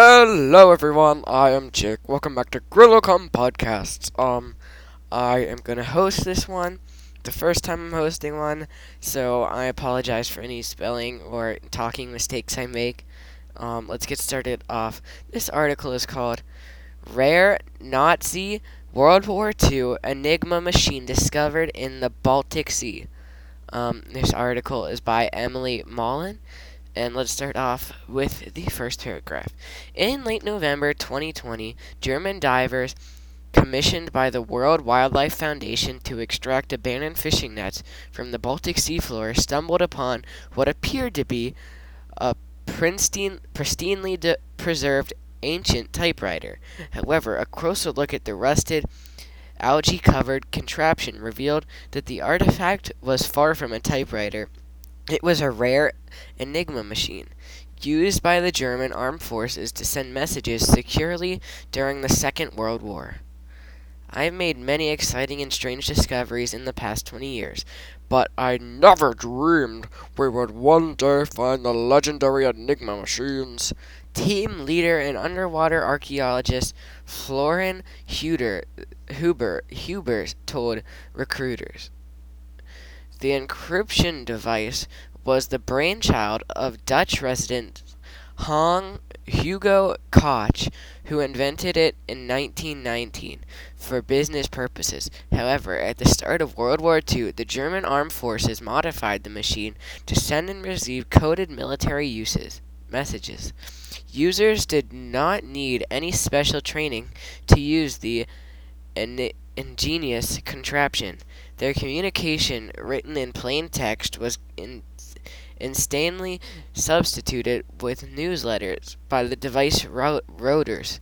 Hello everyone, I am Chick. Welcome back to Grillocom Podcasts. Um, I am gonna host this one. The first time I'm hosting one, so I apologize for any spelling or talking mistakes I make. Um, let's get started off. This article is called Rare Nazi World War II Enigma Machine Discovered in the Baltic Sea. Um, this article is by Emily Mullen. And let's start off with the first paragraph. In late November 2020, German divers commissioned by the World Wildlife Foundation to extract abandoned fishing nets from the Baltic Sea floor stumbled upon what appeared to be a pristine, pristinely de- preserved ancient typewriter. However, a closer look at the rusted, algae covered contraption revealed that the artifact was far from a typewriter it was a rare Enigma machine used by the German armed forces to send messages securely during the Second World War. I have made many exciting and strange discoveries in the past 20 years, but I never dreamed we would one day find the legendary Enigma machines. Team leader and underwater archaeologist Florian Huber, Huber, Huber told Reuters. The encryption device was the brainchild of Dutch resident Hans Hugo Koch, who invented it in 1919 for business purposes. However, at the start of World War II, the German armed forces modified the machine to send and receive coded military uses messages. Users did not need any special training to use the ingenious contraption. Their communication, written in plain text, was in, insanely substituted with newsletters by the device rotors.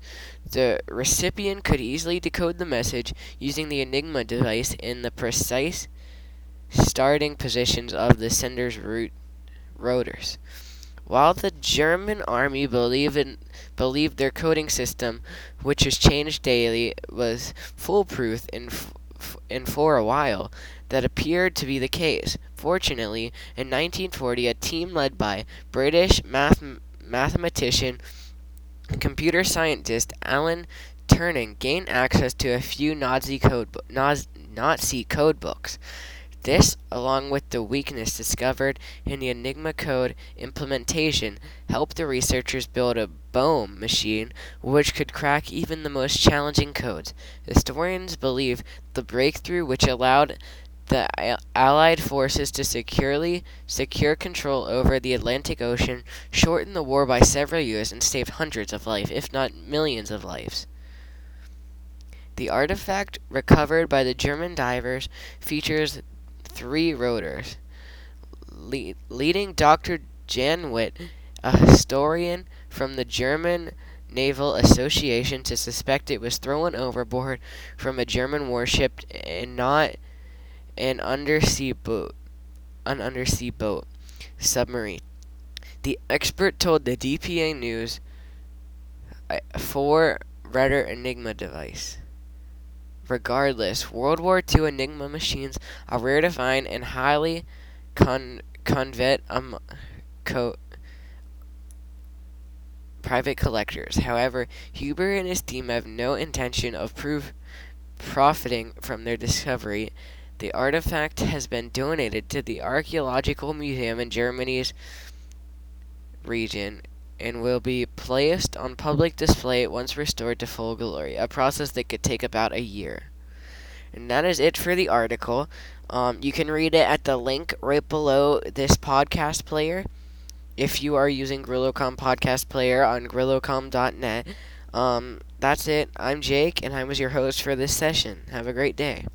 The recipient could easily decode the message using the Enigma device in the precise starting positions of the sender's root rotors. While the German army believed, in, believed their coding system, which was changed daily, was foolproof and, and for a while, that appeared to be the case. Fortunately, in 1940, a team led by British math- mathematician and computer scientist Alan Turing gained access to a few Nazi code, Nazi code books. This, along with the weakness discovered in the Enigma code implementation, helped the researchers build a Bombe machine which could crack even the most challenging codes. Historians believe the breakthrough which allowed the Allied forces to securely secure control over the Atlantic Ocean shortened the war by several years and saved hundreds of lives, if not millions of lives. The artifact recovered by the German divers features three rotors. Le- leading Dr. Jan Witt, a historian from the German Naval Association, to suspect it was thrown overboard from a German warship and not an undersea boat, an undersea boat, submarine. The expert told the DPA News uh, four rotor Enigma device. Regardless, World War II Enigma machines are rare to find and highly con- covet um, co- private collectors. However, Huber and his team have no intention of profiting from their discovery. The artifact has been donated to the Archaeological Museum in Germany's region and will be placed on public display once restored to full glory, a process that could take about a year. And that is it for the article. Um, you can read it at the link right below this podcast player if you are using Grillocom podcast player on grillocom.net. Um, that's it. I'm Jake, and I was your host for this session. Have a great day.